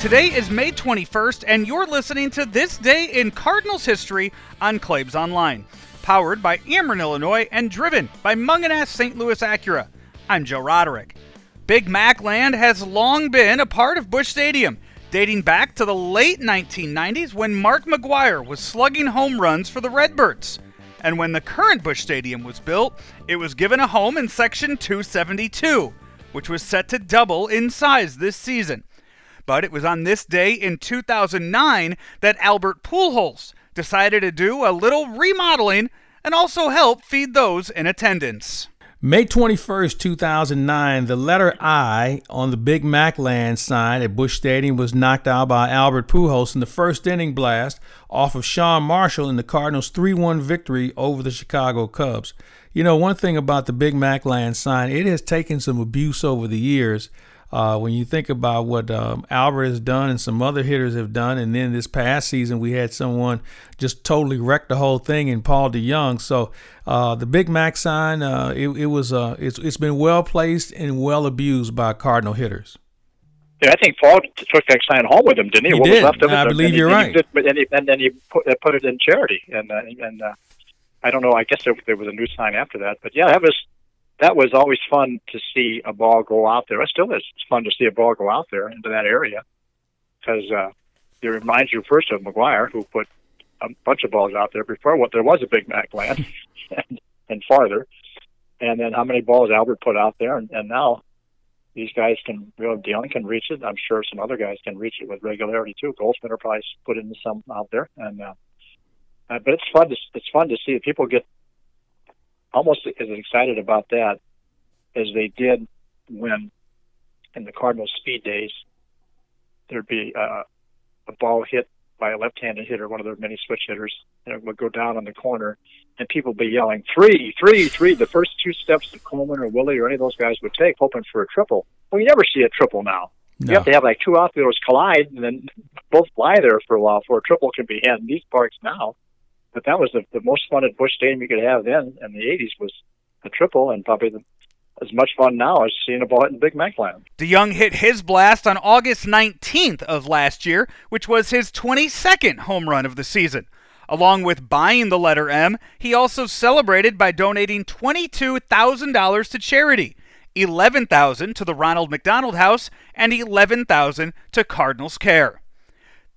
Today is May 21st, and you're listening to This Day in Cardinals History on Claibs Online. Powered by Ameren, Illinois, and driven by Mungenast St. Louis Acura. I'm Joe Roderick. Big Mac Land has long been a part of Busch Stadium, dating back to the late 1990s when Mark McGwire was slugging home runs for the Redbirds. And when the current Busch Stadium was built, it was given a home in Section 272, which was set to double in size this season. But it was on this day in 2009 that Albert Pujols decided to do a little remodeling and also help feed those in attendance. May 21st, 2009, the letter I on the Big Mac land sign at Busch Stadium was knocked out by Albert Pujols in the first inning blast off of Sean Marshall in the Cardinals' 3 1 victory over the Chicago Cubs. You know, one thing about the Big Mac land sign, it has taken some abuse over the years. Uh, when you think about what um, Albert has done and some other hitters have done, and then this past season we had someone just totally wreck the whole thing in Paul DeJong. So uh, the Big Mac sign, uh, it, it, was uh, it's, it's been well placed and well abused by Cardinal hitters. Yeah, I think Paul took that sign home with him, didn't he? He what did. was left of it? I believe and you're he, right. Did, and, he, and then he put, uh, put it in charity, and uh, and uh, I don't know. I guess there, there was a new sign after that, but yeah, that was that was always fun to see a ball go out there. It still is. It's fun to see a ball go out there into that area because uh, it reminds you first of McGwire, who put a bunch of balls out there before what there was a Big Mac land and, and farther, and then how many balls Albert put out there, and, and now these guys can, you know, Dylan can reach it. I'm sure some other guys can reach it with regularity too. Goldschmidt will probably put in some out there, and uh, uh, but it's fun to it's fun to see people get almost as excited about that as they did when in the Cardinals speed days there'd be uh, a ball hit by a left-handed hitter, one of their many switch hitters, and it would go down on the corner, and people would be yelling three, three, three. The first two steps that Coleman or Willie or any of those guys would take, hoping for a triple. Well, you never see a triple now. No. You have to have like two outfielders collide and then both fly there for a while before a triple can be had in these parks now. But that was the, the most fun at Busch Stadium you could have then in the 80s was a triple, and probably the, as much fun now as seeing a ball hit in Big Mac land. DeJong hit his blast on August 19th of last year, which was his 22nd home run of the season. Along with buying the letter M, he also celebrated by donating $22,000 to charity, $11,000 to the Ronald McDonald House, and $11,000 to Cardinals Care.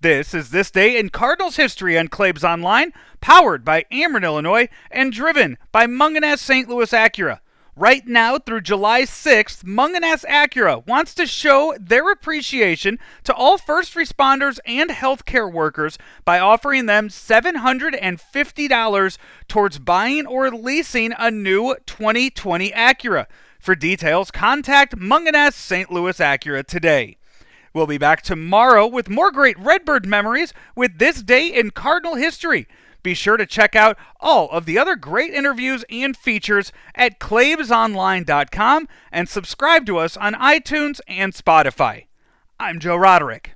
This is This Day in Cardinals History on Claibs Online, powered by Ameren, Illinois, and driven by Mungenast St. Louis Acura. Right now through July 6th, Mungenast Acura wants to show their appreciation to all first responders and healthcare workers by offering them $750 towards buying or leasing a new 2020 Acura. For details, contact Mungenast St. Louis Acura today. We'll be back tomorrow with more great Redbird memories with this day in Cardinal history. Be sure to check out all of the other great interviews and features at claibsonline.com and subscribe to us on iTunes and Spotify. I'm Joe Roderick.